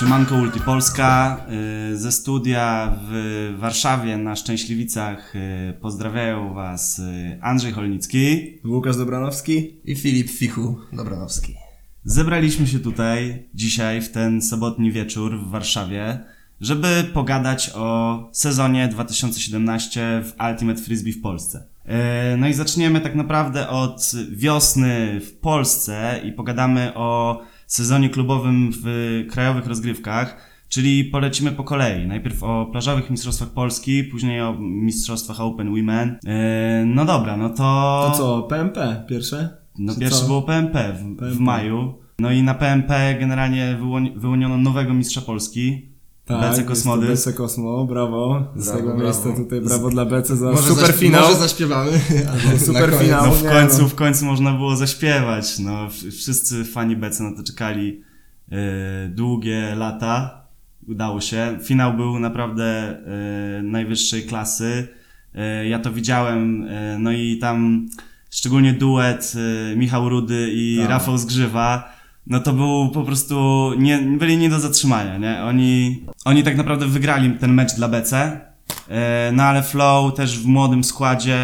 Siemanko Ulti Polska. y, Ze studia w Warszawie na Szczęśliwicach y, pozdrawiają Was y, Andrzej Holnicki. Łukasz Dobranowski. I Filip Fichu Dobranowski. Zebraliśmy się tutaj dzisiaj w ten sobotni wieczór w Warszawie, żeby pogadać o sezonie 2017 w Ultimate Frisbee w Polsce. No i zaczniemy tak naprawdę od wiosny w Polsce i pogadamy o sezonie klubowym w krajowych rozgrywkach, czyli polecimy po kolei. Najpierw o plażowych mistrzostwach Polski, później o mistrzostwach Open Women. E, No dobra, no to... To co, PMP pierwsze? No Czy pierwsze co? było PMP w, w PMP. maju. No i na PMP generalnie wyłoni- wyłoniono nowego mistrza Polski. BC jest to Kosmody. BC Kosmo, brawo. Z Brawo, tego brawo. miejsca tutaj brawo dla BC za Może super zaśp- finał. Może zaśpiewamy. albo Super finał. No w końcu, no. w końcu można było zaśpiewać. No wszyscy fani BC na to czekali e, długie lata. Udało się. Finał był naprawdę e, najwyższej klasy. E, ja to widziałem. No i tam szczególnie duet Michał Rudy i Tak. Rafał Zgrzywa. No to był po prostu, nie, byli nie do zatrzymania, nie? Oni, oni tak naprawdę wygrali ten mecz dla BC. E, No ale Flow też w młodym składzie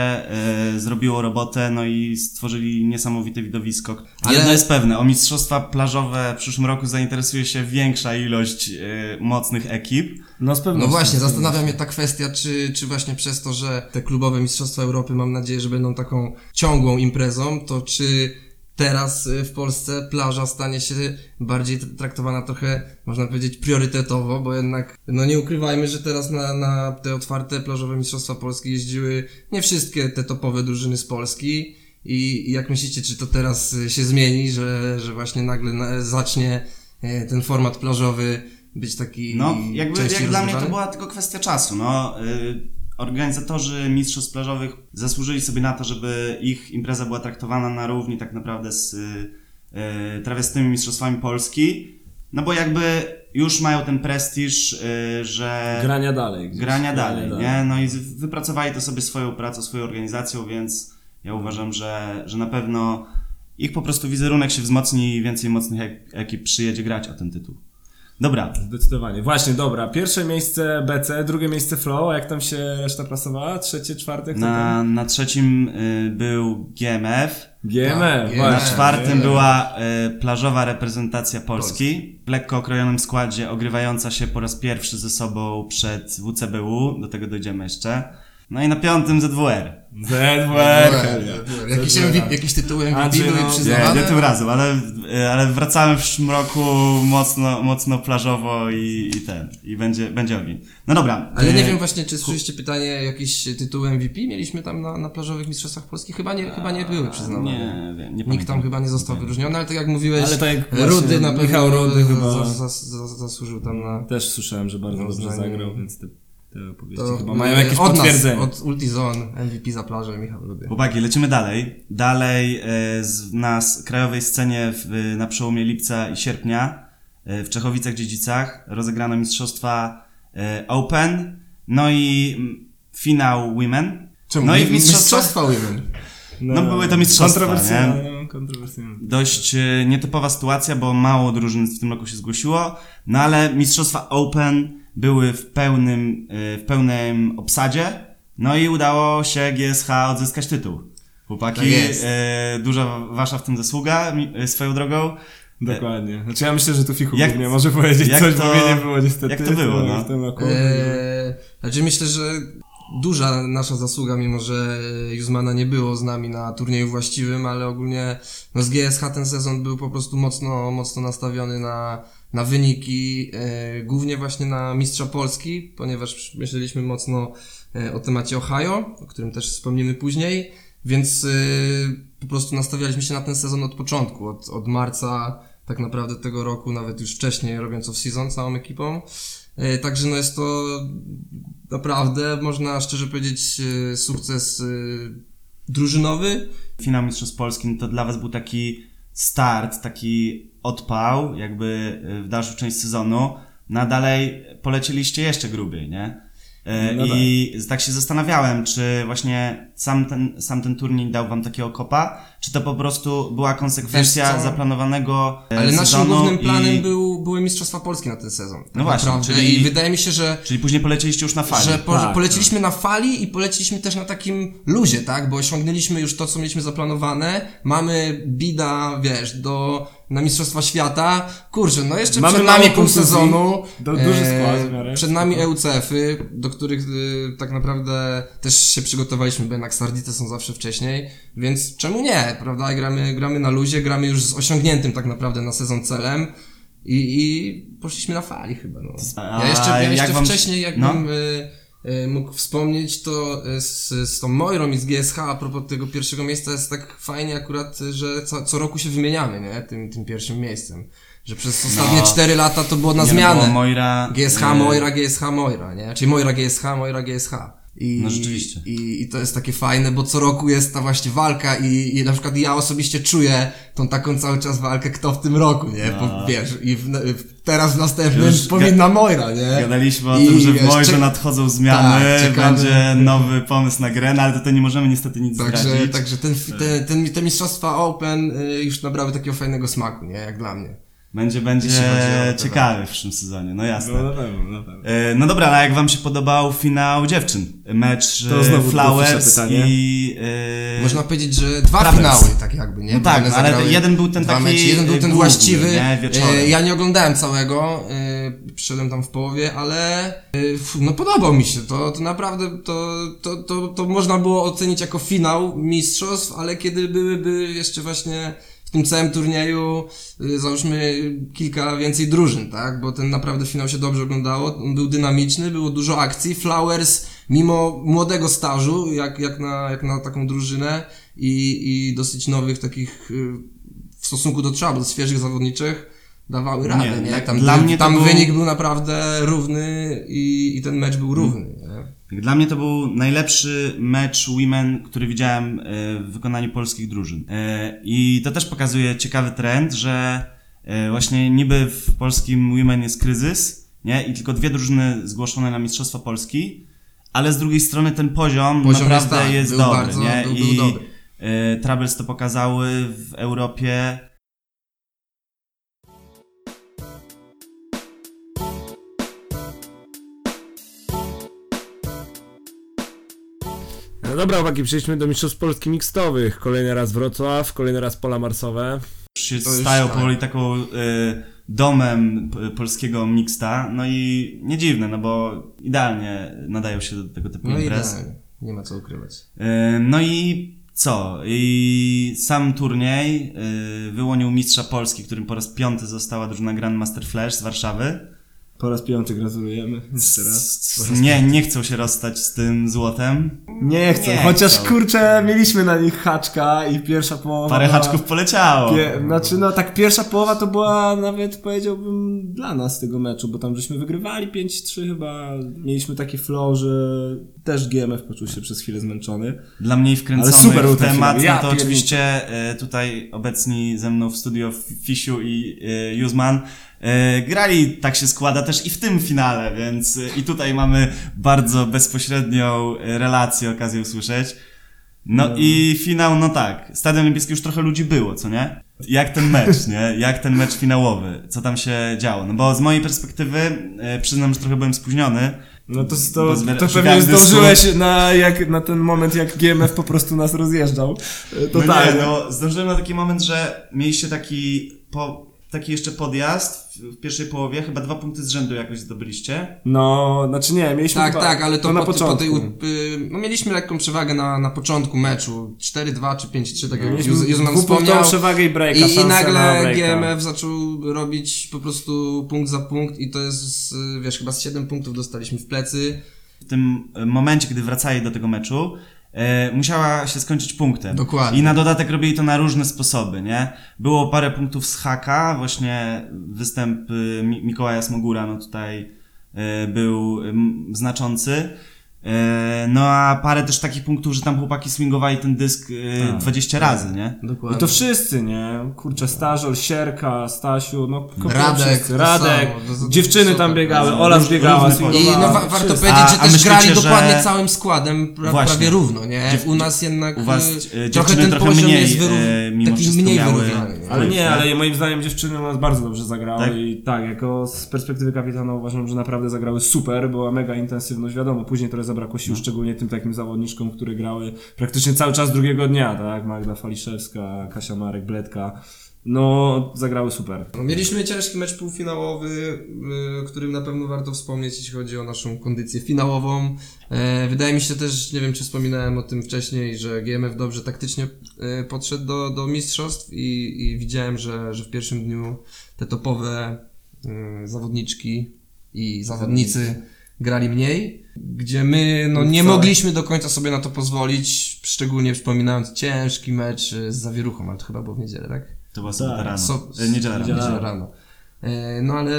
e, zrobiło robotę, no i stworzyli niesamowite widowisko. Ale- Jedno jest pewne, o mistrzostwa plażowe w przyszłym roku zainteresuje się większa ilość e, mocnych ekip. No z pewnością. No właśnie, zastanawia mnie ta kwestia, czy, czy właśnie przez to, że te klubowe Mistrzostwa Europy mam nadzieję, że będą taką ciągłą imprezą, to czy teraz y, w Polsce plaża stanie się bardziej traktowana trochę, można powiedzieć, priorytetowo, bo jednak, no nie ukrywajmy, że teraz na, na te otwarte plażowe Mistrzostwa Polski jeździły nie wszystkie te topowe drużyny z Polski. I jak myślicie, czy to teraz y, się zmieni, że, że właśnie nagle na, zacznie y, ten format plażowy być taki No, jakby, jak dla mnie to była tylko kwestia czasu. No, organizatorzy mistrzostw plażowych zasłużyli sobie na to, żeby ich impreza była traktowana na równi tak naprawdę z y, y, trawiastymi mistrzostwami Polski. No bo jakby już mają ten prestiż, y, że Grania dalej. gdzieś. grania dalej, nie? No i wypracowali to sobie swoją pracą, swoją organizacją, więc ja uważam, że, że na pewno ich po prostu wizerunek się wzmocni i więcej mocnych ek- ekip przyjedzie grać o ten tytuł. Dobra, Zdecydowanie. Właśnie, dobra. Pierwsze miejsce BC, drugie miejsce Flow. A jak tam się reszta plasowała? Trzecie, czwarte? Na, na trzecim y, był GMF, GMF, Tak, na czwartym nie. była y, plażowa reprezentacja Polski, w lekko okrojonym składzie, ogrywająca się po raz pierwszy ze sobą przed WCBU, do tego dojdziemy jeszcze. No i na piątym ZWR. ZWR. Jakieś, Dobra. MVP, jakieś tytuły MVP Andrzej, były no, Nie, przyznawane? nie tym razem, ale, ale wracamy w przyszłym roku mocno, mocno plażowo i, i ten, i będzie, będzie ogień. No dobra. Ale nie y, wiem właśnie, czy słyszeliście pytanie, jakieś tytuły MVP mieliśmy tam na, na plażowych mistrzostwach polskich? Chyba nie, chyba nie były przyznawane. Nie, wiem, nie Nikt tam chyba nie został wyróżniony, ale tak jak mówiłeś, Ale tak jak Rudy na pewno Michał Rudy chyba- za, za, za, zasłużył tam na... Też słyszałem, że bardzo dobrze zagrał, więc te, te opowieści To, chyba mają jakieś od potwierdzenie. Nas, od Ultizone MVP za plażę Michał Rudy. Chłopaki, lecimy dalej. Dalej e, z, na krajowej scenie w, na przełomie lipca i sierpnia w Czechowicach-Dziedzicach rozegrano mistrzostwa Open, no i mm, finał Women. Czemu? No i mistrzostwa mistrzostwach Women. No, były to mistrzostwa, Kontrowersyjne, no, kontrowersyjne. dość nietypowa sytuacja, bo mało drużyn w tym roku się zgłosiło, no ale mistrzostwa Open były w pełnym, e, w pełnym obsadzie, no i udało się GSH odzyskać tytuł. Chłopaki, Tak e, duża wasza w tym zasługa, e, swoją drogą. Dokładnie. Znaczy ja myślę, że tu Fichu Jak- głównie może powiedzieć jak coś, to- bo mnie nie było niestety. jak to było, no? W tym roku. Eee, znaczy myślę, że duża nasza zasługa, mimo że Juzmana nie było z nami na turnieju właściwym, ale ogólnie no z GSH ten sezon był po prostu mocno, mocno nastawiony na, na wyniki, e, głównie właśnie na mistrza Polski, ponieważ myśleliśmy mocno e, o temacie Ohio, o którym też wspomnimy później, więc e, po prostu nastawialiśmy się na ten sezon od początku, od, od marca tak naprawdę tego roku, nawet już wcześniej robiąc off-season całą ekipą. Także no jest to naprawdę, można szczerze powiedzieć, sukces drużynowy. Finał Mistrzostw Polski no to dla was był taki start, taki odpał, jakby e, w dalszą część sezonu, no a dalej polecieliście jeszcze grubiej, nie? E, No I tak się zastanawiałem, czy właśnie sam ten, sam ten turniej dał wam takiego kopa, czy to po prostu była konsekwencja zaplanowanego e, Ale naszym głównym planem i... był, były Mistrzostwa Polski na ten sezon. tak No właśnie, naprawdę. czyli- I wydaje mi się, że Czyli później polecieliście już na fali. że po, Tak, poleciliśmy na fali i poleciliśmy też na takim luzie, tak? Bo osiągnęliśmy już to, co mieliśmy zaplanowane. Mamy bida, wiesz, do, na Mistrzostwa Świata. Kurczę, no jeszcze Mamy przed nami pół sezonu. Do- duży skład w miarę. Przed nami EUCF-y, do których y, tak naprawdę też się przygotowaliśmy, bo jednak Sardity są zawsze wcześniej, więc czemu nie, prawda? Gramy, gramy na luzie, gramy już z osiągniętym tak naprawdę na sezon celem. I, I poszliśmy na fali chyba. No. A Ja jeszcze, ja jak jeszcze wam- wcześniej, no? jakbym y, y, mógł wspomnieć, to y, z, z tą Moirą i z GSH a propos tego pierwszego miejsca jest tak fajnie akurat, y, że co, co roku się wymieniamy, nie? Tym, tym pierwszym miejscem. Że przez ostatnie No. 4 lata to było na no, zmianę. było Moira, GSH, e, Moira, GSH, Moira, nie? Czyli Moira, GSH, Moira, GSH. I, No rzeczywiście. I, I to jest takie fajne, bo co roku jest ta właśnie walka i, i na przykład ja osobiście czuję tą taką cały czas walkę, kto w tym roku, nie? No. Bo, wiesz, i w, w, teraz w następnym Już powinna Moira, nie? Gadaliśmy o I tym, że w wiesz, Moirze czek- nadchodzą zmiany, Tak, będzie nowy pomysł na grę, no ale tutaj nie możemy niestety nic Także, zdradzić. także ten, ten, ten, te mistrzostwa Open y, już nabrały takiego fajnego smaku, nie? Jak dla mnie. Będzie, będzie ciekawy w przyszłym sezonie, no jasne. No na pewno, na pewno. E, No dobra, ale jak wam się podobał finał dziewczyn? Mecz To e, znowu Flowers dosyć pytanie. i... e, Można powiedzieć, że dwa Travers. finały, tak jakby, nie? No tak, ale jeden był ten taki, mecze. Jeden był ten główny, właściwy. nie? Wieczorem. E, Ja nie oglądałem całego, e, przyszedłem tam w połowie, ale e, f- no podobał mi się. To, to naprawdę, to, to, to, to można było ocenić jako finał mistrzostw, ale kiedy byłyby jeszcze właśnie w tym całym turnieju, y, załóżmy kilka więcej drużyn, tak? Bo ten naprawdę finał się dobrze oglądało. On był dynamiczny, było dużo akcji. Flowers, mimo młodego stażu, jak, jak, na, jak na taką drużynę i, i dosyć nowych takich y, w stosunku do Trouble, świeżych zawodniczych, dawały radę, Nie, nie? Tam, dla mnie tam był- wynik był naprawdę równy i, i ten mecz był równy, Dla mnie to był najlepszy mecz women, który widziałem e, w wykonaniu polskich drużyn. E, I to też pokazuje ciekawy trend, że e, właśnie niby w polskim women jest kryzys, nie? I tylko dwie drużyny zgłoszone na Mistrzostwa Polski, ale z drugiej strony ten poziom, Poziom naprawdę jest, tak, jest dobry, bardzo- nie? był- I był dobry. e, Troubles to pokazały w Europie. Dobra, uwagi, przejdźmy do Mistrzostw Polski Mixtowych. Kolejny raz Wrocław, kolejny raz pola marsowe. już się stają tak. powoli taką e, domem polskiego mixta, no i nie dziwne, no bo idealnie nadają się do tego typu No imprez. tak, nie ma co ukrywać. E, No i co? I sam turniej e, wyłonił mistrza Polski, którym po raz piąty została drużyna Grandmaster Flash z Warszawy. Po raz piąty gratulujemy. Jeszcze raz. Nie, nie chcą się rozstać z tym złotem. Nie chcę, Nie chociaż chcą. kurczę, mieliśmy na nich haczka i pierwsza połowa. Parę była- haczków poleciało. Pie, znaczy, no tak, pierwsza połowa to była nawet powiedziałbym dla nas tego meczu, bo tam żeśmy wygrywali 5-3 chyba. Mieliśmy taki flow, że też GMF poczuł się przez chwilę zmęczony. Dla mnie wkręcony Ale super w ten temat, film. Ja no to oczywiście e, tutaj obecni ze mną w studio Fisiu i e, Juzman grali, tak się składa, też i w tym finale, więc e, i tutaj mamy bardzo bezpośrednią e, relację, okazję usłyszeć. No i finał, no tak, Stadion Olimpijski już trochę ludzi było, co nie? Jak ten mecz, nie? Jak ten mecz finałowy? Co tam się działo? No bo z mojej perspektywy, e, przyznam, że trochę byłem spóźniony, No to, to, to pewnie zdążyłeś na, jak, na ten moment, jak GMF po prostu nas rozjeżdżał. E, To no nie, no zdążyłem na taki moment, że mieliście taki, po, taki jeszcze podjazd w, pierwszej połowie, chyba dwa punkty z rzędu jakoś zdobyliście. No, znaczy nie, mieliśmy Tak, chyba, tak, ale to, na po, po początku. tej, y, no mieliśmy lekką przewagę na, na początku meczu. 4-2 czy 5-3, tak jak Juzman dwupunktową wspomniał. przewagę i breaka, I, I na nagle. GMF zaczął robić po prostu punkt za punkt i to jest, y, wiesz, chyba z 7 punktów dostaliśmy w plecy. W tym momencie, gdy wracali do tego meczu, e, musiała się skończyć punktem. Dokładnie. I na dodatek robili to na różne sposoby, nie? Było parę punktów z haka, właśnie występ Mi- Mikołaja Smogura, no tutaj e, był em, znaczący. E, No a parę też takich punktów, że tam chłopaki swingowali ten dysk e, Tak, 20 razy, nie? I Dokładnie. to wszyscy, nie? Kurczę, Stażol, Sierka, Stasiu, no Radek, wszyscy. Radek, dziewczyny tam biegały, No, Ola zbiegała, różny I no wa- warto wszyscy. powiedzieć, A- że a też myślicie, grali że- dokładnie całym składem, pra, Właśnie. prawie równo, nie? U nas jednak u was, y, e, trochę ten trochę poziom mniej, jest wyrów... e, taki mniej miały- wyrównany. Ale nie, tak? ale moim zdaniem dziewczyny u nas bardzo dobrze zagrały Tak? i tak, jako z perspektywy kapitana uważam, że naprawdę zagrały super, była mega intensywność, wiadomo, później trochę zabrakło sił, No. szczególnie tym takim zawodniczkom, które grały praktycznie cały czas drugiego dnia, tak, Magda Faliszewska, Kasia Marek, Bledka, no zagrały super. No, mieliśmy ciężki mecz półfinałowy, y, którym na pewno warto wspomnieć, jeśli chodzi o naszą kondycję finałową. E, wydaje mi się też, nie wiem czy wspominałem o tym wcześniej, że GMF dobrze taktycznie e, podszedł do, do mistrzostw i, i widziałem, że, że w pierwszym dniu te topowe y, zawodniczki i zawodnicy grali mniej, gdzie my no, nie Co? mogliśmy do końca sobie na to pozwolić, szczególnie wspominając ciężki mecz y, z zawieruchą, ale to chyba było w niedzielę, tak? To była sobota rano. So, E, Niedziela rano. Niedziela. Rano. E, No ale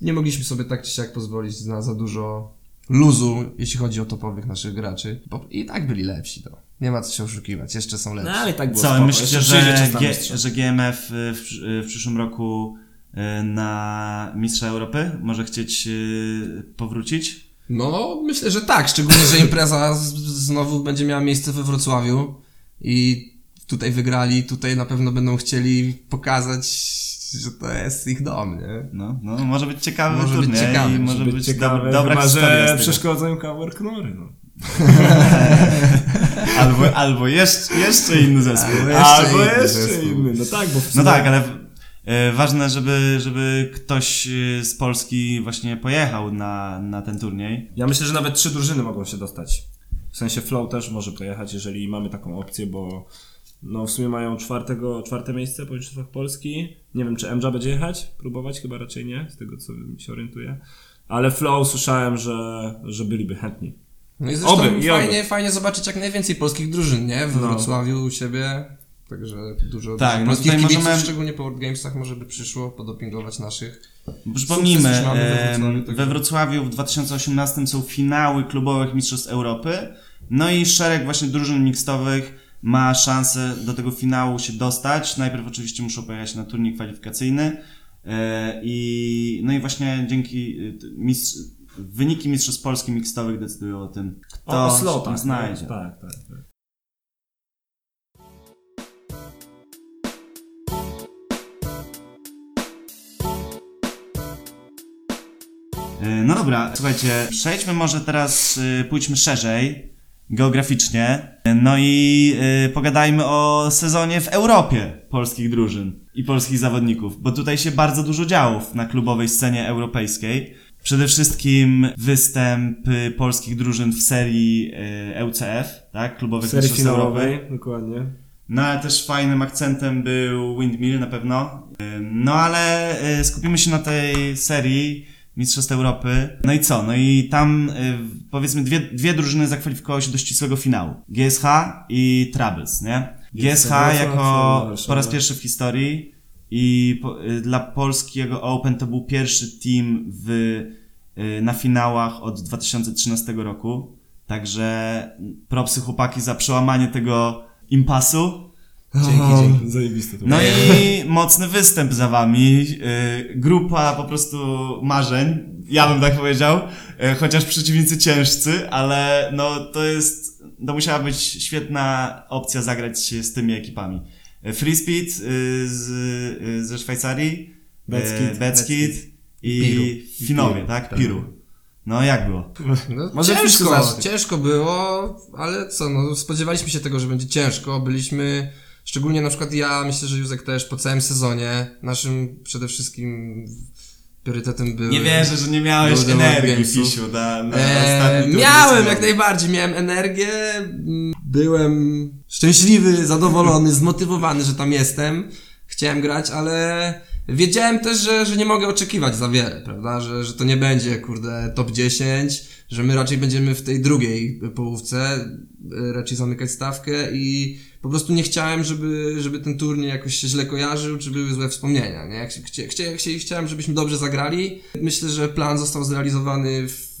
nie mogliśmy sobie tak czy siak pozwolić na za dużo luzu, jeśli chodzi o topowych naszych graczy. Bo I tak byli lepsi, to. Nie ma co się oszukiwać, jeszcze są No lepsi. ale i tak było Co, spoko. myślicie, że, G, że GMF y, w, y, w przyszłym roku na Mistrza Europy może chcieć powrócić? No, myślę, że tak, szczególnie, że impreza z, znowu będzie miała miejsce we Wrocławiu i tutaj wygrali, tutaj na pewno będą chcieli pokazać, że to jest ich dom, nie? No, no może być ciekawy Może być turniej ciekawy, i może może być, ciekawe, dob- dobra że przeszkodzą Cover Knory, no. Albo, albo jeszcze, jeszcze inny zespół. Albo jeszcze Albo inny jeszcze zespół. inny, no tak, bo w No sumie- tak, ale ważne, żeby, żeby ktoś e, z Polski właśnie pojechał na, na ten turniej. Ja myślę, że nawet trzy drużyny mogą się dostać. W sensie Flow też może pojechać, jeżeli mamy taką opcję, bo no w sumie mają czwartego, czwarte miejsce po Mistrzostwach Polski. Nie wiem, czy MJ będzie jechać, próbować, chyba raczej nie, z tego co się orientuję. Ale Flow słyszałem, że, że byliby chętni. No i zresztą Oby, i fajnie, fajnie zobaczyć jak najwięcej polskich drużyn, nie? W No. Wrocławiu u siebie. Także dużo, Tak, no polskich tutaj kibiców, możemy- szczególnie po World Gamesach może by przyszło podopingować naszych. Przypomnijmy, we Wrocławiu, tak. we Wrocławiu w 2018 są finały klubowych Mistrzostw Europy. No i szereg właśnie drużyn mixtowych ma szansę do tego finału się dostać. Najpierw oczywiście muszą pojechać na turniej kwalifikacyjny. E, I, no i właśnie dzięki t- mistrz, wyniki Mistrzostw Polski mixtowych decydują o tym, kto O, o się slotach. tam znajdzie. Tak, tak, tak. No dobra, słuchajcie, przejdźmy może teraz, y, pójdźmy szerzej, geograficznie, no i y, pogadajmy o sezonie w Europie polskich drużyn i polskich zawodników, bo tutaj się bardzo dużo działo na klubowej scenie europejskiej. Przede wszystkim występy polskich drużyn w serii EUCF, tak, klubowych serii finałowej, dokładnie. No ale też fajnym akcentem był Windmill na pewno. No ale skupimy się na tej serii Mistrzostw Europy. No i co? No i tam y, powiedzmy dwie, dwie drużyny zakwalifikowały się do ścisłego finału. GSH i Troubles, nie? GSH jako Warszawa. po raz pierwszy w historii i po, y, dla polskiego Open to był pierwszy team w, y, na finałach od 2013 roku. Także propsy chłopaki za przełamanie tego impasu. Dzięki, dzięki. Zajebiste to No było. i mocny występ za wami. Yy, Grupa po prostu marzeń, ja bym tak powiedział. Yy, Chociaż przeciwnicy ciężcy, ale no to jest, to musiała być świetna opcja zagrać się z tymi ekipami. Yy, Free Speed yy, z, yy, ze Szwajcarii, Beckit. yy, Beckit i Piru. Finowie, Piru, tak? tak. Piru. No jak było? No, Może ciężko, ciężko było, ale co, no spodziewaliśmy się tego, że będzie ciężko. Byliśmy, szczególnie na przykład ja, myślę, że Józek też po całym sezonie, naszym przede wszystkim priorytetem był... Nie wierzę, że nie miałeś energii. Fisiu, na, na Eee, miałem jak najbardziej, miałem energię, byłem szczęśliwy, zadowolony, zmotywowany, że tam jestem, chciałem grać, ale wiedziałem też, że, że nie mogę oczekiwać za wiele, prawda, że, że to nie będzie, kurde, top 10, że my raczej będziemy w tej drugiej połówce, e, raczej zamykać stawkę i po prostu nie chciałem, żeby, żeby ten turniej jakoś się źle kojarzył, czy były złe wspomnienia, nie? Chcia, chcia, chcia, chcia, chciałem, żebyśmy dobrze zagrali. Myślę, że plan został zrealizowany w, w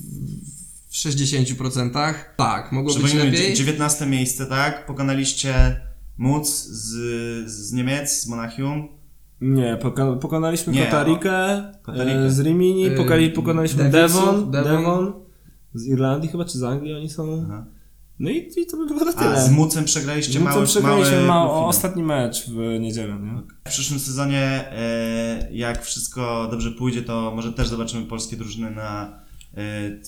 w 60%. Tak, mogło być lepiej. dzie- 19 miejsce, tak? Pokonaliście Móc z, z Niemiec, z Monachium. Nie, poko pokonaliśmy Nie, Kotarikę, Kotarikę. e, z Rimini, E, pokonaliśmy Devon, Devon. Devon, z Irlandii chyba, czy z Anglii oni są. Aha. No i, i to by było na A tyle. z Mucem przegraliście Z Mucem mały, przegraliśmy mały ma ostatni mecz w niedzielę, nie? W przyszłym sezonie, e, jak wszystko dobrze pójdzie, to może też zobaczymy polskie drużyny na, e,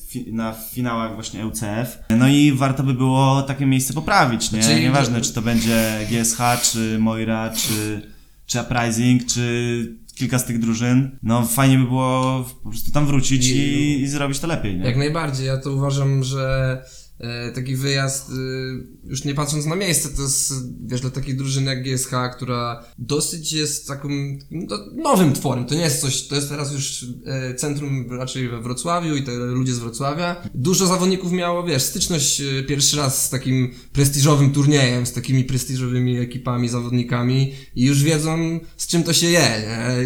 fi, na finałach właśnie EUCF. No i warto by było takie miejsce poprawić, nie? Znaczy- Nieważne, czy to będzie GSH, czy Moira, czy, czy Uprising, czy kilka z tych drużyn. No fajnie by było po prostu tam wrócić I- i, i zrobić to lepiej, nie? Jak najbardziej. Ja to uważam, że taki wyjazd, e, już nie patrząc na miejsce, to jest, wiesz, dla takiej drużyny jak GSH, która dosyć jest taką no, nowym tworem. To nie jest coś, to jest teraz już e, centrum raczej we Wrocławiu i te ludzie z Wrocławia. Dużo zawodników miało, wiesz, styczność e, pierwszy raz z takim prestiżowym turniejem, z takimi prestiżowymi ekipami, zawodnikami i już wiedzą, z czym to się je?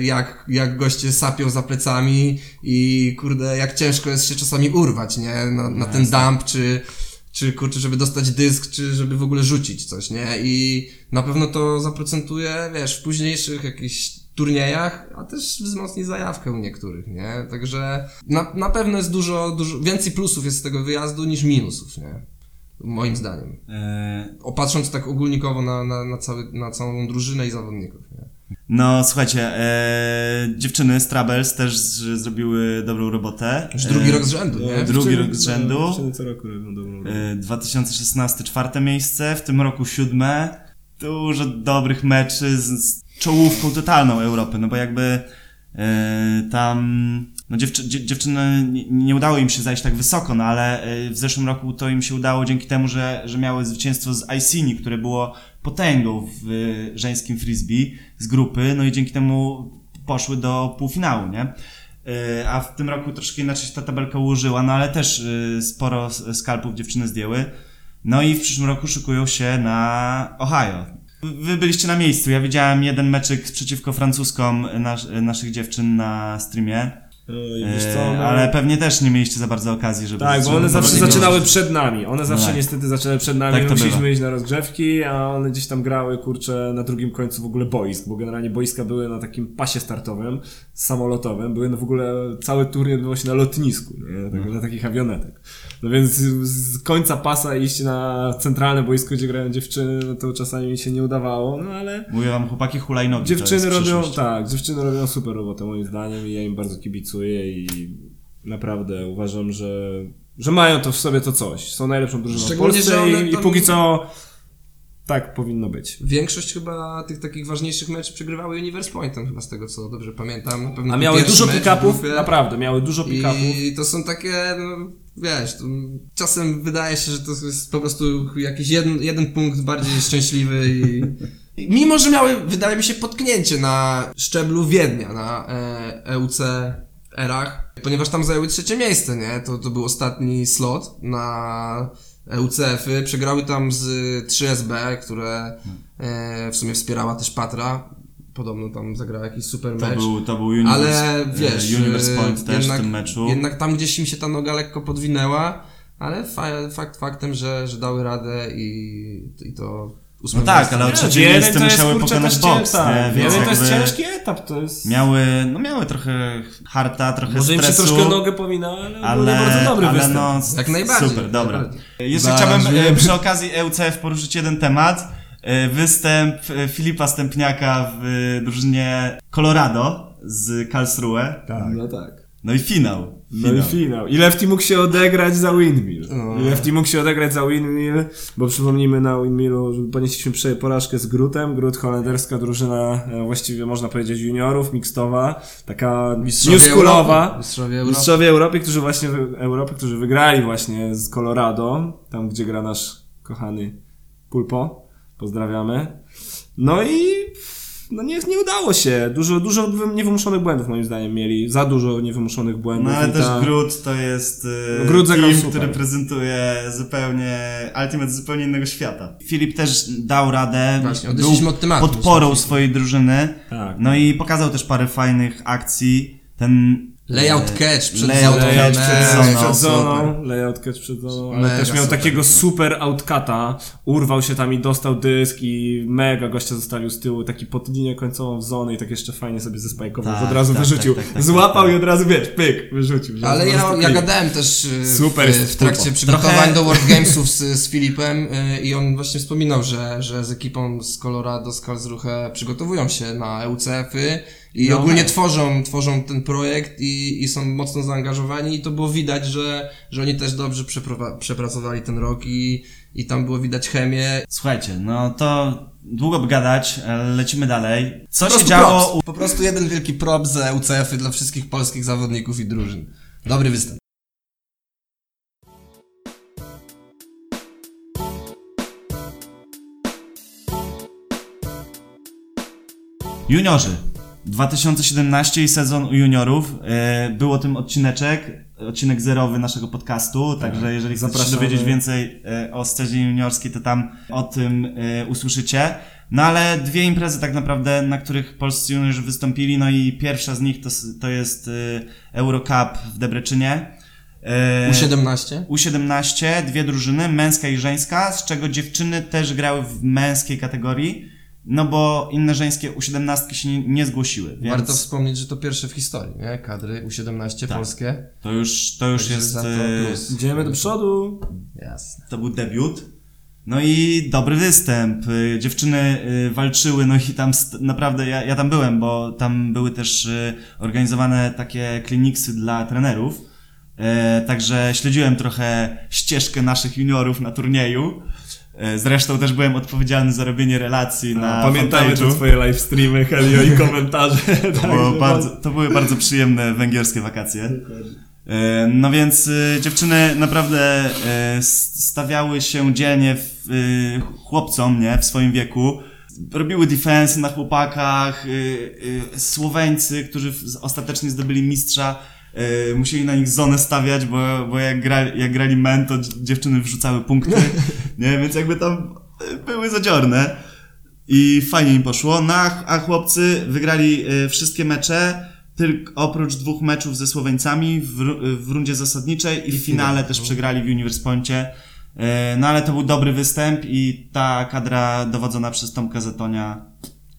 Jak, jak goście sapią za plecami i kurde, jak ciężko jest się czasami urwać, nie? Na, na ten dump, czy, czy kurczę, żeby dostać dysk, czy żeby w ogóle rzucić coś, nie? I na pewno to zaprocentuje, wiesz, w późniejszych jakichś turniejach, a też wzmocni zajawkę u niektórych, nie? Także na, na pewno jest dużo, dużo, więcej plusów jest z tego wyjazdu niż minusów, nie? Moim zdaniem. E, Opatrząc tak ogólnikowo na, na, na, cały, na całą drużynę i zawodników? No słuchajcie, e, dziewczyny z Troubles też z, zrobiły dobrą robotę. Już drugi E, rok z rzędu, nie? drugi rok z rzędu. Dziewczyny co roku robią dobrą robotę. E, 2016 czwarte miejsce, w tym roku siódme. Dużo dobrych meczy z, z czołówką totalną Europy, no bo jakby e, tam no dziewczy, dzie, dziewczyny nie, udało im się zajść tak wysoko, no ale e, w zeszłym roku to im się udało dzięki temu, że, że miały zwycięstwo z Icini, które było potęgą w e, żeńskim frisbee z grupy, no i dzięki temu poszły do półfinału, nie? E, A w tym roku troszkę inaczej się ta tabelka ułożyła, no ale też sporo skalpów dziewczyny zdjęły. No i w przyszłym roku szykują się na Ohio. Wy byliście na miejscu, ja widziałem jeden meczyk przeciwko francuskom nas, naszych dziewczyn na streamie, wiesz co, e, no- ale pewnie też nie mieliście za bardzo okazji, żeby... Tak, bo one zawsze zaczynały przed nami. One zawsze tak. niestety zaczynały przed nami. Tak musieliśmy bywa. iść na rozgrzewki, a one gdzieś tam grały, kurczę, na drugim końcu w ogóle boisk, bo generalnie boiska były na takim pasie startowym, samolotowym. Były w ogóle, cały turniej odbywał się na lotnisku, nie? Tak, na takich awionetek. No więc z końca pasa iść na centralne boisko, gdzie grają dziewczyny, no to czasami mi się nie udawało, no ale Mówię wam, chłopaki, hulajnogi dziewczyny robią, tak, dziewczyny robią super robotę moim zdaniem i ja im bardzo kibicuję i naprawdę uważam, że, że mają to w sobie to coś. Są najlepszą drużyną w Polsce i, i póki co tak powinno być. Większość chyba tych takich ważniejszych meczów przegrywały Universe Pointem, chyba z tego co dobrze pamiętam. Na pewno A miały dużo pick-upów, naprawdę, miały dużo pick-upów. I to są takie, no, wiesz, to czasem wydaje się, że to jest po prostu jakiś jeden, jeden punkt bardziej szczęśliwy i... i Mimo, że miały, wydaje mi się, potknięcie na szczeblu Wiednia, na e, EUC erach, ponieważ tam zajęły trzecie miejsce, nie? To, to był ostatni slot na EUCF-y. Przegrały tam z 3SB, które e, w sumie wspierała też Patra. Podobno tam zagrała jakiś super To mecz. był, to był Universe, Ale wiesz, e, Universe e, Point też jednak, w tym meczu. Jednak tam gdzieś im się ta noga lekko podwinęła, ale fa fakt faktem, że, że dały radę i, i to No tak, ale o Nie, trzecie jeden miejsce musiały kurczę, pokonać boks, nie? tak, Więc jeden to jest ciężki etap, to jest... Miały, no miały trochę harta, trochę Może im się stresu. troszkę nogę powinna, ale, ale, ale bardzo dobry ale występ. no, Jak najbardziej, Super, jak dobra. najbardziej. Jeszcze chciałbym e, przy okazji EUCF poruszyć jeden temat. E, Występ e, Filipa Stępniaka w drużynie Colorado z Karlsruhe. No tak. No i finał. No i finał. I Lefty mógł się odegrać za Windmill. No. I Lefty mógł się odegrać za Windmill, bo przypomnijmy na Windmillu, że ponieśliśmy porażkę z Grutem. Grut holenderska drużyna, e, właściwie można powiedzieć juniorów, mixtowa, taka Mistrzowie newschoolowa. Europy. Mistrzowie Europy. Mistrzowie Europy, którzy właśnie, Europy, którzy wygrali właśnie z Colorado, tam gdzie gra nasz kochany Pulpo. Pozdrawiamy. No i no nie, nie udało się. Dużo, dużo wy- niewymuszonych błędów moim zdaniem mieli. Za dużo niewymuszonych błędów. No ale i też ta- Groot to jest e, Groot zagrał team, super. który prezentuje zupełnie Ultimate z zupełnie innego świata. Filip też dał radę, Właśnie, był od tematu. podporą swojej drużyny, Tak. no i pokazał też parę fajnych akcji. Ten Layout catch przed Layout zoną. catch Layout zoną, przed zoną, layout catch przed zoną, ale Mega też miał super, takiego super outcata, urwał się tam i dostał dysk i mega gościa zostawił z tyłu, taki pod linię końcową w zonę i tak jeszcze fajnie sobie zespajkował, Tak, od razu tak, wyrzucił, tak, tak, tak, złapał tak. i od razu, wiesz, pyk, wyrzucił. Ale ja, ja gadałem też y, Super w, w trakcie przygotowań Trochę- do World Gamesów z, z Filipem y, i on właśnie wspominał, że, że z ekipą z Colorado, z Karlsruhe przygotowują się na EUCF-y i No, ogólnie tak. tworzą, tworzą ten projekt i, i są mocno zaangażowani i to było widać, że, że oni też dobrze przepracowali ten rok i, i tam było widać chemię. Słuchajcie, no to długo by gadać, lecimy dalej. Co się działo props. Po prostu jeden wielki prop za EUCF-y dla wszystkich polskich zawodników i drużyn. Dobry występ. Juniorzy. 2017 i sezon u juniorów. E, Był o tym odcineczek, odcinek zerowy naszego podcastu, także jeżeli chcecie się Zapraszamy. dowiedzieć więcej e, o scenie juniorskiej, to tam o tym e, usłyszycie. No ale dwie imprezy tak naprawdę, na których polscy juniorzy wystąpili, no i pierwsza z nich to, to jest Eurocup w Debreczynie. E, U17? U17, dwie drużyny, męska i żeńska, z czego dziewczyny też grały w męskiej kategorii, no bo inne żeńskie U17 się nie, nie zgłosiły, więc Warto wspomnieć, że to pierwsze w historii, nie? Kadry U17 Tak. polskie. to już, to już Także jest, za to e, plus. Idziemy do przodu. Jasne. to był debiut. No i dobry występ. Y, Dziewczyny y, walczyły, no i tam naprawdę, ja, ja tam byłem, bo tam były też organizowane takie kliniksy dla trenerów. E, Także śledziłem trochę ścieżkę naszych juniorów na turnieju. E, Zresztą też byłem odpowiedzialny za robienie relacji na Pamiętamy te twoje live streamy, Helio i komentarze. To, było bardzo, to były bardzo przyjemne węgierskie wakacje. E, No więc y, dziewczyny naprawdę stawiały się dzielnie w, chłopcom, nie, w swoim wieku. Robiły defense na chłopakach. Słoweńcy, którzy ostatecznie zdobyli mistrza, y, musieli na nich zonę stawiać, bo, bo jak, gra, jak grali men, to dz- dziewczyny wrzucały punkty. Nie, więc jakby tam y, były zadziorne. I fajnie im poszło. No, a, chłopcy wygrali y, wszystkie mecze, tylko oprócz dwóch meczów ze Słoweńcami w, w rundzie zasadniczej i w finale też przegrali w Universe no ale to był dobry występ i ta kadra dowodzona przez Tomka Zetonia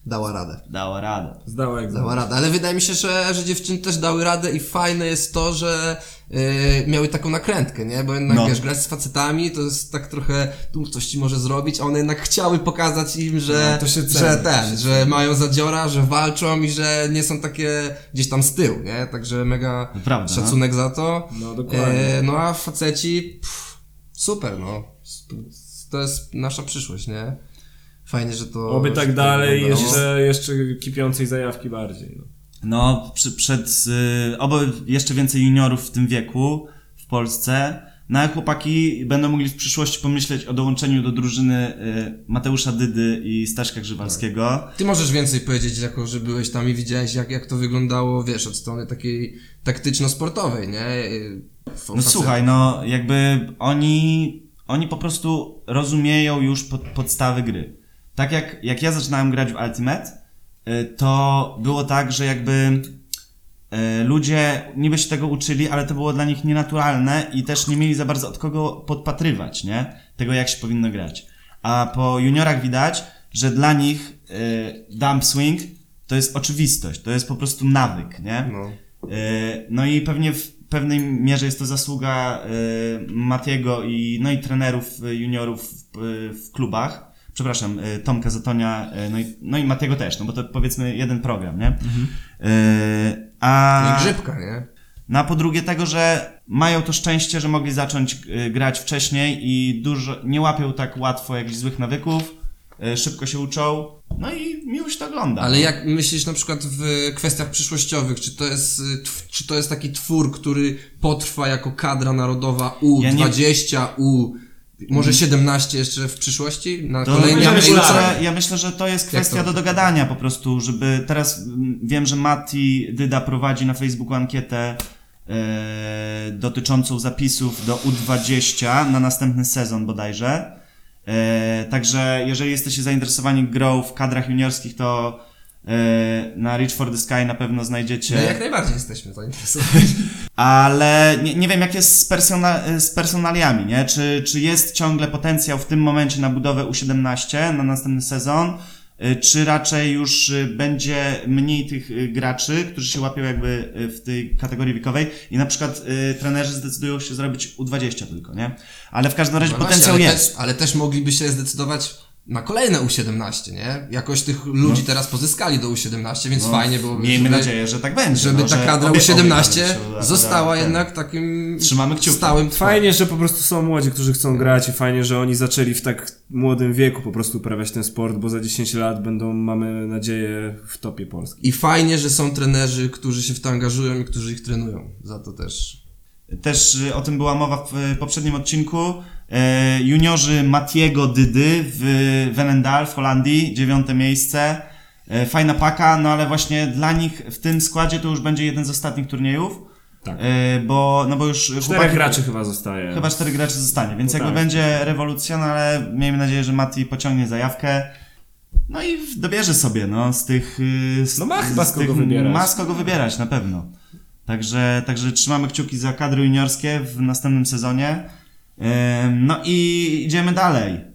Dała radę. dała radę. Zdała egzamin. Dała radę, ale wydaje mi się, że, że dziewczyny też dały radę i fajne jest to, że yy, miały taką nakrętkę, nie? Bo jednak No. wiesz, grać z facetami to jest tak trochę, tu coś ci może zrobić, a one jednak chciały pokazać im, że, No, to się ceni, że ten, się że mają zadziora, że walczą i że nie są takie gdzieś tam z tyłu, nie? Także mega prawda, szacunek za to. No, dokładnie. E, no a faceci, pff, super, no. To jest nasza przyszłość, nie? Fajnie, że to... Oby tak dalej, wyglądało. jeszcze, jeszcze kipiącej zajawki bardziej. No. No, przy, przed, y, oby jeszcze więcej juniorów w tym wieku w Polsce. No a chłopaki będą mogli w przyszłości pomyśleć o dołączeniu do drużyny y, Mateusza Dydy i Staszka Grzywalskiego. Ty możesz więcej powiedzieć, jako że byłeś tam i widziałeś, jak, jak to wyglądało, wiesz, od strony takiej taktyczno-sportowej, nie? W- No słuchaj, no jakby oni, oni po prostu rozumieją już pod, podstawy gry. Tak jak, jak ja zaczynałem grać w Ultimate, y, to było tak, że jakby y, ludzie niby się tego uczyli, ale to było dla nich nienaturalne i też nie mieli za bardzo od kogo podpatrywać, nie? Tego jak się powinno grać. A po juniorach widać, że dla nich y, dump swing to jest oczywistość, to jest po prostu nawyk, nie? No. No i pewnie w pewnej mierze jest to zasługa Matiego i, no i trenerów juniorów w klubach. Przepraszam, e, Tomka Zatonia, e, no i, no i Matiego też, no bo to powiedzmy jeden program, nie? E, A, No i grzybka, nie? no a po drugie tego, że mają to szczęście, że mogli zacząć grać wcześniej i dużo, nie łapią tak łatwo jakichś złych nawyków, szybko się uczą, no i miło się to ogląda. Ale no. jak myślisz na przykład w kwestiach przyszłościowych, czy to jest, y, czy to jest taki twór, który potrwa jako kadra narodowa U20, U, może 17 jeszcze w przyszłości? Na To kolejnym ja, myślę, że, ja myślę, że to jest kwestia to? do dogadania po prostu, żeby teraz mm, wiem, że Mati Dyda prowadzi na Facebooku ankietę e, dotyczącą zapisów do U20 na następny sezon bodajże. E, także jeżeli jesteście zainteresowani grą w kadrach juniorskich, to na Reach for the Sky na pewno znajdziecie. No jak najbardziej jesteśmy zainteresowani. Ale nie, nie wiem, jak jest z, persona, z personaliami, nie? Czy, czy jest ciągle potencjał w tym momencie na budowę U17 na następny sezon? Y, Czy raczej już y, będzie mniej tych graczy, którzy się łapią jakby w tej kategorii wiekowej i na przykład y, trenerzy zdecydują się zrobić U20 tylko, nie? Ale w każdym razie No potencjał ale jest. Też, ale też mogliby się zdecydować na kolejne U17, nie? Jakoś tych ludzi teraz pozyskali do U17, więc fajnie byłoby, No. Miejmy żeby, nadzieję, że tak będzie. żeby no, ta że kadra obie- obie U17 kadry się uda- została uda- jednak takim Trzymamy kciuki. stałym. Fajnie, że po prostu są młodzi, którzy chcą grać i fajnie, że oni zaczęli w tak młodym wieku po prostu uprawiać ten sport, bo za 10 lat będą, mamy nadzieję, w topie Polski. I fajnie, że są trenerzy, którzy się w to angażują i którzy ich trenują. Za to też. Też y, o tym była mowa w y, poprzednim odcinku. E, juniorzy Matiego Dydy w Venendal w Holandii, dziewiąte miejsce. E, fajna paka, no ale właśnie dla nich w tym składzie to już będzie jeden z ostatnich turniejów. Tak. E, bo, no bo już Czterech graczy chyba zostaje. Chyba czterech graczy zostanie, więc No jakby tak. będzie rewolucja, no ale miejmy nadzieję, że Mati pociągnie zajawkę. No i dobierze sobie, no, z tych... y, Z, No ma chyba z kogo tych, wybierać. Ma z kogo wybierać, na pewno. Także, także trzymamy kciuki za kadry juniorskie w następnym sezonie. No i idziemy dalej.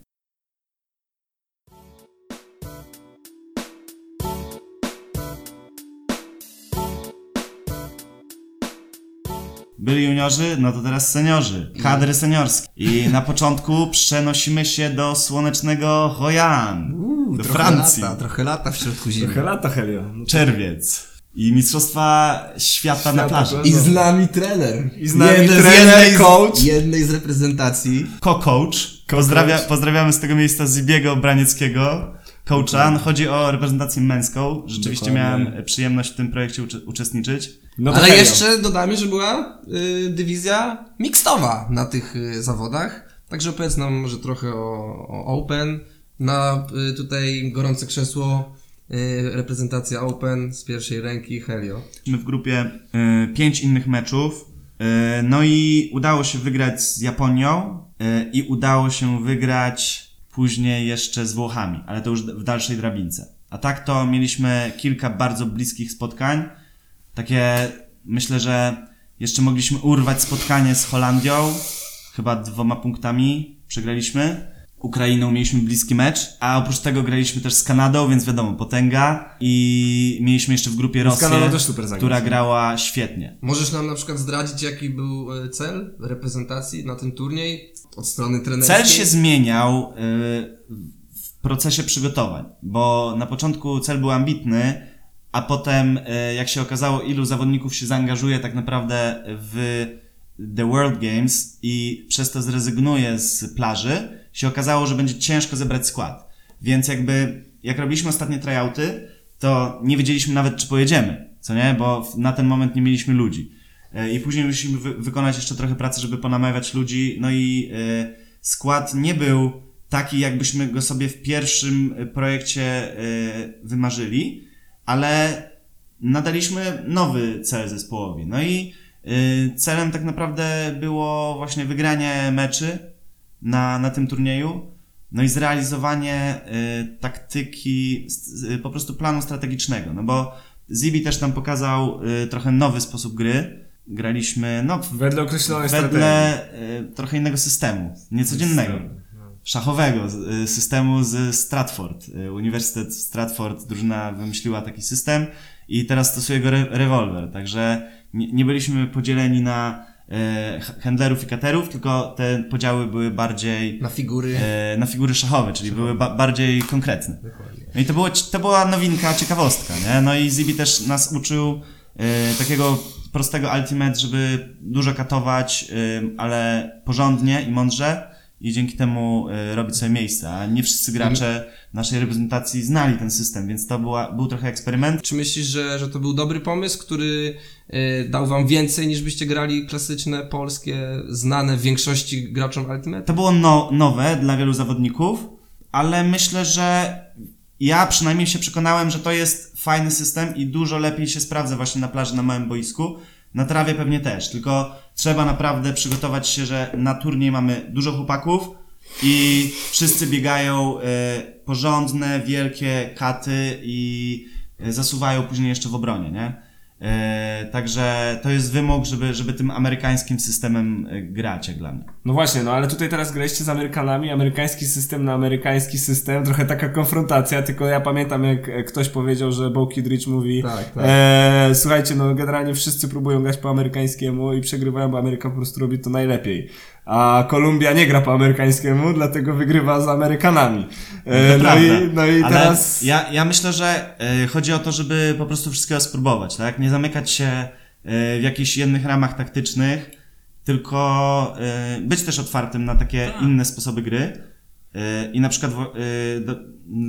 Byli juniorzy, no to teraz seniorzy. Kadry seniorskie. I na początku przenosimy się do słonecznego Hoyan. do trochę Francji. Lata, trochę lata w środku zimy. Trochę lata, Helio. No, Czerwiec. I Mistrzostwa Świata na Świata, plaży. to- I z nami trener. I z nami Jednej trener, jednej z- coach. Jednej z reprezentacji. Co-coach. Pozdrawia, pozdrawiamy z tego miejsca Zibiego Branieckiego, coacha. No, chodzi o reprezentację męską. Rzeczywiście Dokładnie. miałem przyjemność w tym projekcie ucze- uczestniczyć. no Ale jeszcze dodamy, że była y, dywizja mixtowa na tych y, zawodach. Także opowiedz nam może trochę o, o Open. Na y, tutaj gorące krzesło reprezentacja Open z pierwszej ręki Helio. Mieliśmy w grupie y, pięć innych meczów. Y, no i udało się wygrać z Japonią y, i udało się wygrać później jeszcze z Włochami, ale to już w dalszej drabince. A tak to mieliśmy kilka bardzo bliskich spotkań. Takie, myślę, że jeszcze mogliśmy urwać spotkanie z Holandią, chyba dwoma punktami przegraliśmy. Ukrainą mieliśmy bliski mecz, a oprócz tego graliśmy też z Kanadą, więc wiadomo, potęga. I mieliśmy jeszcze w grupie Rosję, Kanadą też super zagrać. która grała świetnie. Możesz nam na przykład zdradzić, jaki był y, cel reprezentacji na ten turniej od strony trenerskiej? Cel się zmieniał y, w procesie przygotowań, bo na początku cel był ambitny, a potem, y, jak się okazało, ilu zawodników się zaangażuje tak naprawdę w The World Games i przez to zrezygnuje z plaży, się okazało, że będzie ciężko zebrać skład. Więc jakby, jak robiliśmy ostatnie tryouty, to nie wiedzieliśmy nawet, czy pojedziemy, co nie? Bo na ten moment nie mieliśmy ludzi. E, I później musieliśmy wy- wykonać jeszcze trochę pracy, żeby ponamawiać ludzi, no i e, skład nie był taki, jakbyśmy go sobie w pierwszym e, projekcie e, wymarzyli, ale nadaliśmy nowy cel zespołowi. No i y, celem tak naprawdę było właśnie wygranie meczy na, na tym turnieju, no i zrealizowanie y, taktyki, y, po prostu planu strategicznego, no bo Zibi też nam pokazał y, trochę nowy sposób gry. Graliśmy, no, Wedle określonej strategii. wedle y, trochę innego systemu, niecodziennego szachowego z- y, systemu z Stratford. Y, Uniwersytet Stratford, drużyna wymyśliła taki system i teraz stosuje go re rewolwer, także nie, nie byliśmy podzieleni na handlerów i katerów, tylko te podziały były bardziej Na figury. e, na figury szachowe, czyli były ba bardziej konkretne. No i to, było, to była nowinka, ciekawostka, nie? No i Zibi też nas uczył e, takiego prostego ultimate, żeby dużo katować, e, ale porządnie i mądrze i dzięki temu e, robić sobie miejsce, a nie wszyscy gracze naszej reprezentacji znali ten system, więc to była, był trochę eksperyment. Czy myślisz, że, że to był dobry pomysł, który y, dał wam więcej niż byście grali klasyczne, polskie, znane w większości graczom Ultimate? To było no, nowe dla wielu zawodników, ale myślę, że ja przynajmniej się przekonałem, że to jest fajny system i dużo lepiej się sprawdza właśnie na plaży na małym boisku. Na trawie pewnie też, tylko trzeba naprawdę przygotować się, że na turniej mamy dużo chłopaków i wszyscy biegają e, porządne, wielkie katy i e, zasuwają później jeszcze w obronie, nie? E, także to jest wymóg, żeby, żeby tym amerykańskim systemem e, grać, jak dla mnie. No właśnie, no ale tutaj teraz graliście z Amerykanami, amerykański system na amerykański system, trochę taka konfrontacja, tylko ja pamiętam jak e, ktoś powiedział, że Bo Kidrich mówi Tak, tak. E, słuchajcie, no generalnie wszyscy próbują grać po amerykańskiemu i przegrywają, bo Ameryka po prostu robi to najlepiej. A Kolumbia nie gra po amerykańskiemu, dlatego wygrywa z Amerykanami. E, no, prawda. i, no i Ale teraz... Ja, ja myślę, że e, chodzi o to, żeby po prostu wszystkiego spróbować, tak? Nie zamykać się e, w jakichś jednych ramach taktycznych, tylko być też otwartym na takie inne sposoby gry. I na przykład do,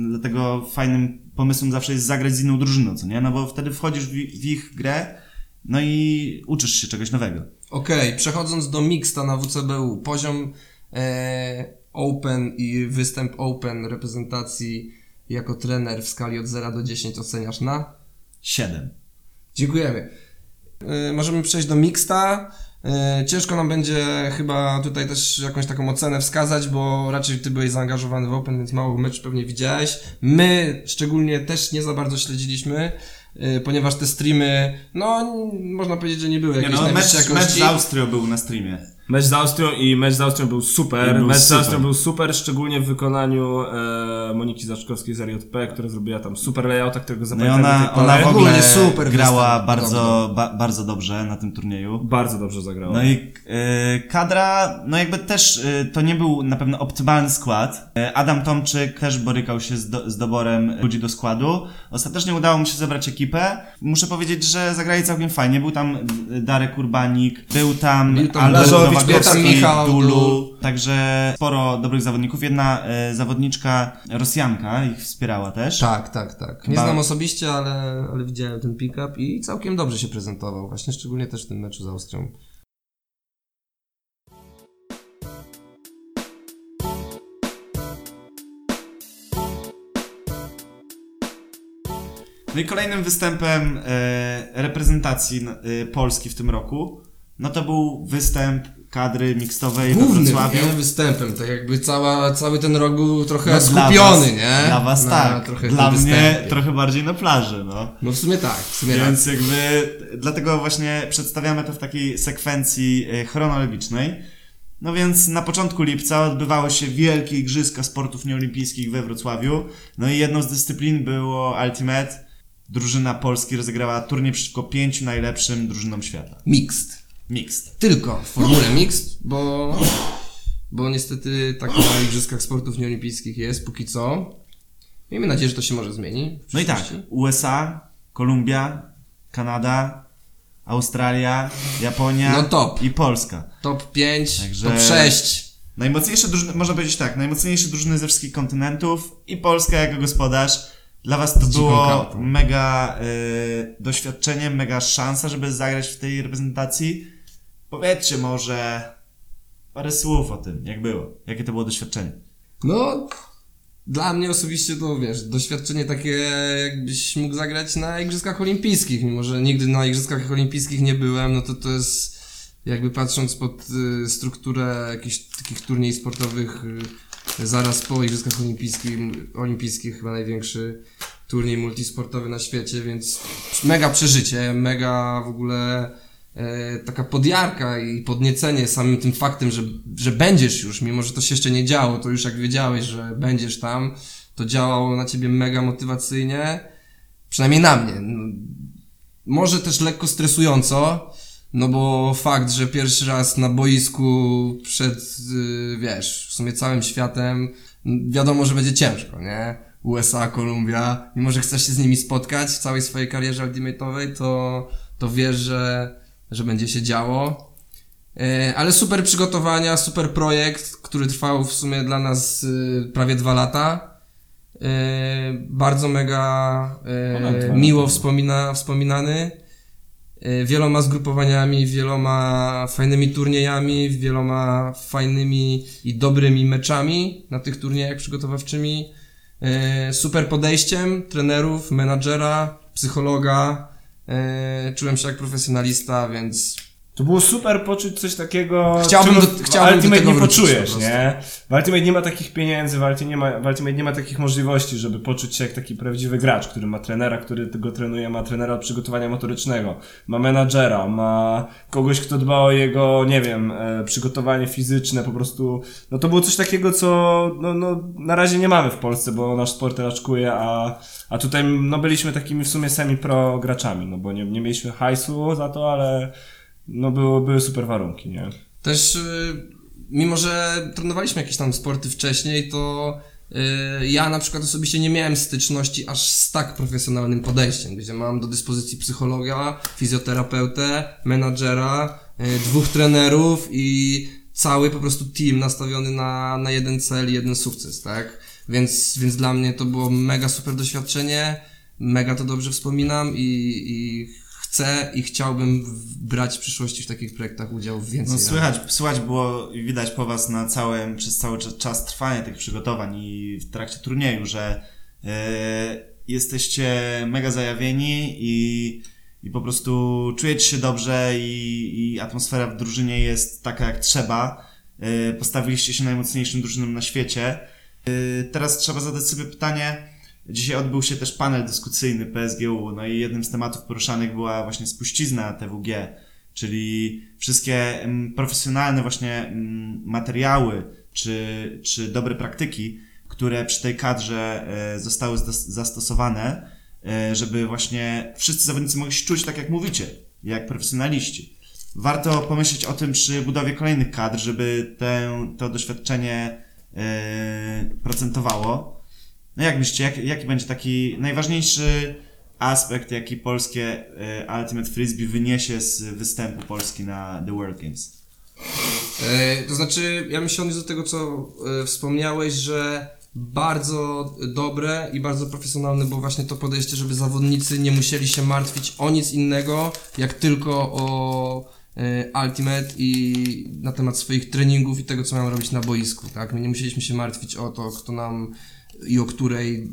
dlatego fajnym pomysłem zawsze jest zagrać z inną drużyną, co nie? No bo wtedy wchodzisz w, w ich grę, no i uczysz się czegoś nowego. Okej, przechodząc do mixta na WCBU, poziom e, Open i występ Open reprezentacji jako trener w skali od 0 do 10 oceniasz na? 7. Dziękujemy. E, możemy przejść do mixta. E, ciężko nam będzie chyba tutaj też jakąś taką ocenę wskazać, bo raczej ty byłeś zaangażowany w Open, więc mało mecz pewnie widziałeś. My szczególnie też nie za bardzo śledziliśmy, ponieważ te streamy, no można powiedzieć, że nie były Nie jakieś no, mecz, mecz z Austrią był na streamie. Mecz z Austrią i mecz z Austrią był super. Był mecz z super. Austrią był super, szczególnie w wykonaniu e, Moniki Zaczkowskiej z RJP, która zrobiła tam super layouta, którego No i ona, ona w ogóle Ogólnie super grała bardzo, ba, bardzo dobrze na tym turnieju. Bardzo dobrze zagrała. No i e, kadra, no jakby też e, to nie był na pewno optymalny skład. E, Adam Tomczyk też borykał się z, do, z doborem ludzi do składu. Ostatecznie udało mu się zebrać ekipę. Muszę powiedzieć, że zagrali całkiem fajnie. Był tam e, Darek Urbanik, był tam, Był tam Albert Tam Michał Dulu. Także sporo dobrych zawodników. Jedna e, zawodniczka Rosjanka ich wspierała też. Tak, tak, tak. Nie Chyba- znam osobiście, ale, ale widziałem ten pick-up i całkiem dobrze się prezentował, właśnie szczególnie też w tym meczu z Austrią. No i kolejnym występem e, reprezentacji e, Polski w tym roku, no to był występ kadry mixtowej we Wrocławiu. nie, występem, tak jakby cała, cały ten rok był trochę No, dla skupiony, was, nie? Dla was Na tak, trochę dla mnie występie. trochę bardziej na plaży, no. No w sumie tak, w sumie Więc tak. jakby, dlatego właśnie przedstawiamy to w takiej sekwencji e, chronologicznej. No więc na początku lipca odbywały się wielkie igrzyska sportów nieolimpijskich we Wrocławiu. No i jedną z dyscyplin było Ultimate. Drużyna Polski rozegrała turniej przeciwko pięciu najlepszym drużynom świata. Mixed. Mixed. Tylko w formule mixed, bo, bo niestety tak na Igrzyskach Sportów Nieolimpijskich jest póki co. Miejmy nadzieję, że to się może zmieni. No i tak. USA, Kolumbia, Kanada, Australia, Japonia No top. i Polska. Top 5, Także- top 6. Najmocniejsze drużyny, można powiedzieć tak, najmocniejsze drużyny ze wszystkich kontynentów i Polska jako gospodarz. Dla was to było mega y, doświadczenie, mega szansa, żeby zagrać w tej reprezentacji. Powiedzcie może parę słów o tym, jak było, jakie to było doświadczenie. No, dla mnie osobiście to wiesz, doświadczenie takie, jakbyś mógł zagrać na Igrzyskach Olimpijskich, mimo że nigdy na Igrzyskach Olimpijskich nie byłem, no to to jest jakby patrząc pod y, strukturę jakichś takich turniej sportowych y, zaraz po Igrzyskach Olimpijskich, Olimpijskich chyba największy turniej multisportowy na świecie, więc mega przeżycie, mega w ogóle taka podjarka i podniecenie samym tym faktem, że, że będziesz już, mimo że to się jeszcze nie działo, to już jak wiedziałeś, że będziesz tam, to działało na ciebie mega motywacyjnie, przynajmniej na mnie. No, może też lekko stresująco, no bo fakt, że pierwszy raz na boisku przed, y, wiesz, w sumie całym światem, wiadomo, że będzie ciężko, nie? USA, Kolumbia, mimo że chcesz się z nimi spotkać w całej swojej karierze ultimate'owej, to, to wiesz, że, że będzie się działo. E, Ale super przygotowania, super projekt, który trwał w sumie dla nas y, prawie dwa lata. E, Bardzo mega e, miło wspomina, wspominany. E, Wieloma zgrupowaniami, wieloma fajnymi turniejami, wieloma fajnymi i dobrymi meczami na tych turniejach przygotowawczymi. E, Super podejściem trenerów, menadżera, psychologa. E, Czułem się jak profesjonalista, więc To było super poczuć coś takiego, Chciałbym czego do- w chciałbym do Ultimate nie po poczujesz, nie? W Ultimate nie ma takich pieniędzy, w Ultimate nie ma, w Ultimate nie ma takich możliwości, żeby poczuć się jak taki prawdziwy gracz, który ma trenera, który go trenuje, ma trenera od przygotowania motorycznego, ma menadżera, ma kogoś, kto dba o jego, nie wiem, e, przygotowanie fizyczne, po prostu, no to było coś takiego, co no, no, na razie nie mamy w Polsce, bo nasz sport raczkuje, a, a tutaj no, byliśmy takimi w sumie semi-pro graczami, no bo nie, nie mieliśmy hajsu za to, ale no były, były super warunki, nie? Też, y, mimo że trenowaliśmy jakieś tam sporty wcześniej, to y, ja na przykład osobiście nie miałem styczności aż z tak profesjonalnym podejściem, gdzie mam do dyspozycji psychologa, fizjoterapeutę, menadżera, y, dwóch trenerów i cały po prostu team nastawiony na, na jeden cel i jeden sukces, tak? Więc, więc dla mnie to było mega super doświadczenie, mega to dobrze wspominam i, i chcę i chciałbym brać w przyszłości w takich projektach udział więcej. No słychać, słychać było i widać po was na całym, przez cały cza- czas trwania tych przygotowań i w trakcie turnieju, że e, jesteście mega zajawieni i, i po prostu czujecie się dobrze i, i atmosfera w drużynie jest taka jak trzeba. E, postawiliście się najmocniejszym drużynom na świecie. E, teraz trzeba zadać sobie pytanie. Dzisiaj odbył się też panel dyskusyjny PSGU, no i jednym z tematów poruszanych była właśnie spuścizna TWG, czyli wszystkie mm, profesjonalne właśnie mm, materiały czy, czy dobre praktyki, które przy tej kadrze e, zostały zastosowane, e, żeby właśnie wszyscy zawodnicy mogli się czuć tak jak mówicie, jak profesjonaliści. Warto pomyśleć o tym przy budowie kolejnych kadr, żeby tę, to doświadczenie e, procentowało. No jak myślicie, jak, jaki będzie taki najważniejszy aspekt, jaki polskie e, Ultimate Frisbee wyniesie z występu Polski na The World Games? E, to znaczy, ja bym się odniósł do tego, co e, wspomniałeś, że bardzo dobre i bardzo profesjonalne było właśnie to podejście, żeby zawodnicy nie musieli się martwić o nic innego, jak tylko o Ultimate i na temat swoich treningów i tego, co mają robić na boisku, tak? My nie musieliśmy się martwić o to, kto nam i o której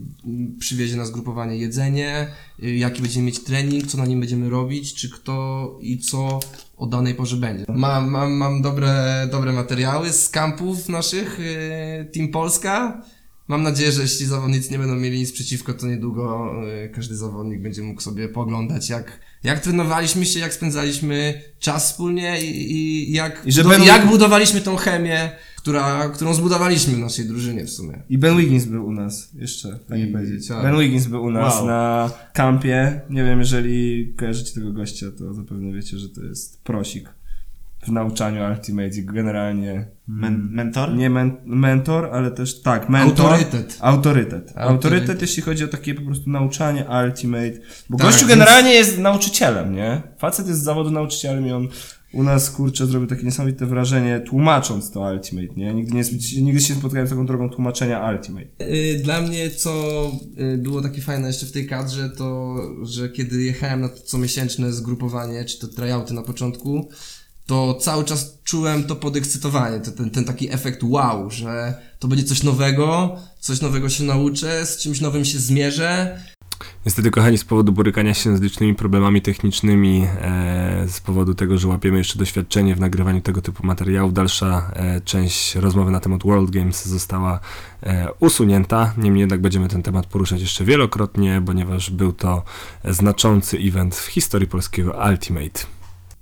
przywiezie na zgrupowanie jedzenie, y, jaki będziemy mieć trening, co na nim będziemy robić, czy kto i co o danej porze będzie. Mam, mam, mam dobre, dobre materiały z kampów naszych, y, Team Polska. Mam nadzieję, że jeśli zawodnicy nie będą mieli nic przeciwko, to niedługo y, każdy zawodnik będzie mógł sobie poglądać, jak, jak trenowaliśmy się, jak spędzaliśmy czas wspólnie i, i jak, I że budo- będą- jak budowaliśmy tą chemię, która, którą zbudowaliśmy w naszej drużynie w sumie. I Ben Wiggins był u nas, jeszcze, fajnie I- powiedzieć. tak. Ben Wiggins był u nas Wow. na kampie. Nie wiem, jeżeli kojarzycie tego gościa, to zapewne wiecie, że to jest prosik w nauczaniu Ultimate i generalnie Men- mentor? nie men- mentor, ale też tak, mentor. Autorytet. Autorytet. Autorytet. Autorytet, jeśli chodzi o takie po prostu nauczanie Ultimate. Bo Tak, gościu więc- generalnie jest nauczycielem, nie? Facet jest z zawodu nauczycielem i on u nas, kurczę, zrobił takie niesamowite wrażenie tłumacząc to Ultimate, nie? Nigdy, nie, nigdy się nie spotkałem z taką drogą tłumaczenia Ultimate. Y, Dla mnie, co y, było takie fajne jeszcze w tej kadrze, to, że kiedy jechałem na to comiesięczne zgrupowanie, czy to tryouty na początku, to cały czas czułem to podekscytowanie, to, ten, ten taki efekt wow, że to będzie coś nowego, coś nowego się nauczę, z czymś nowym się zmierzę. Niestety, kochani, z powodu borykania się z licznymi problemami technicznymi, e, z powodu tego, że łapiemy jeszcze doświadczenie w nagrywaniu tego typu materiałów, dalsza e, część rozmowy na temat World Games została e, usunięta. Niemniej jednak będziemy ten temat poruszać jeszcze wielokrotnie, ponieważ był to znaczący event w historii polskiego Ultimate.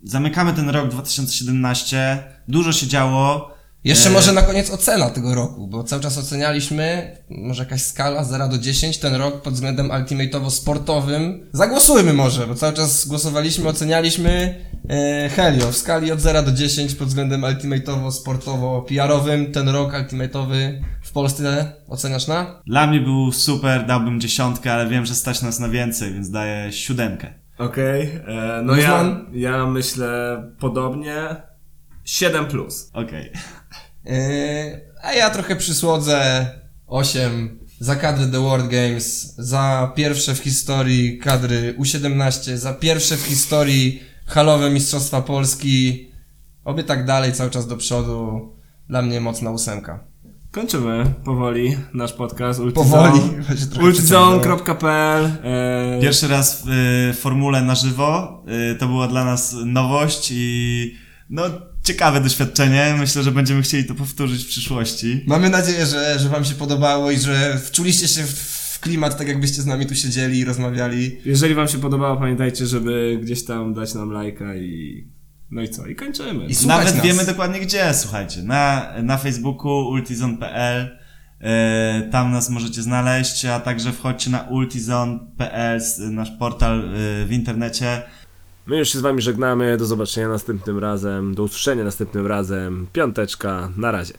Zamykamy ten rok 2017. Dużo się działo. Jeszcze E, może na koniec ocena tego roku, bo cały czas ocenialiśmy, może jakaś skala 0 do 10, ten rok pod względem ultimate'owo-sportowym. Zagłosujmy może, bo cały czas głosowaliśmy, ocenialiśmy e, Helio w skali od 0 do 10 pod względem ultimate'owo-sportowo-PR-owym. Ten rok ultimate'owy w Polsce oceniasz na? Dla mnie był super, dałbym dziesiątkę, ale wiem, że stać nas na więcej, więc daję siódemkę. Okej, e, no ja, Guzman? ja myślę podobnie. 7 plus. Okej. E, a ja trochę przysłodzę 8 za kadrę The World Games, za pierwsze w historii kadry U17, za pierwsze w historii halowe Mistrzostwa Polski. Oby tak dalej, cały czas do przodu. Dla mnie mocna ósemka. Kończymy powoli nasz podcast. Powoli. Właśnie trochę Ultzone.pl e, Pierwszy raz w y, formule na żywo. Y, to była dla nas nowość i no ciekawe doświadczenie. Myślę, że będziemy chcieli to powtórzyć w przyszłości. Mamy nadzieję, że, że wam się podobało i że wczuliście się w, klimat, tak jakbyście z nami tu siedzieli i rozmawiali. Jeżeli wam się podobało, pamiętajcie, żeby gdzieś tam dać nam lajka i... No i co? I kończymy. I Nawet nas. wiemy dokładnie gdzie, słuchajcie. Na, na Facebooku ultizon.pl y, tam nas możecie znaleźć, a także wchodźcie na ultizon.pl, nasz portal y, w internecie. My już się z wami żegnamy, do zobaczenia następnym razem, do usłyszenia następnym razem. Piąteczka, na razie.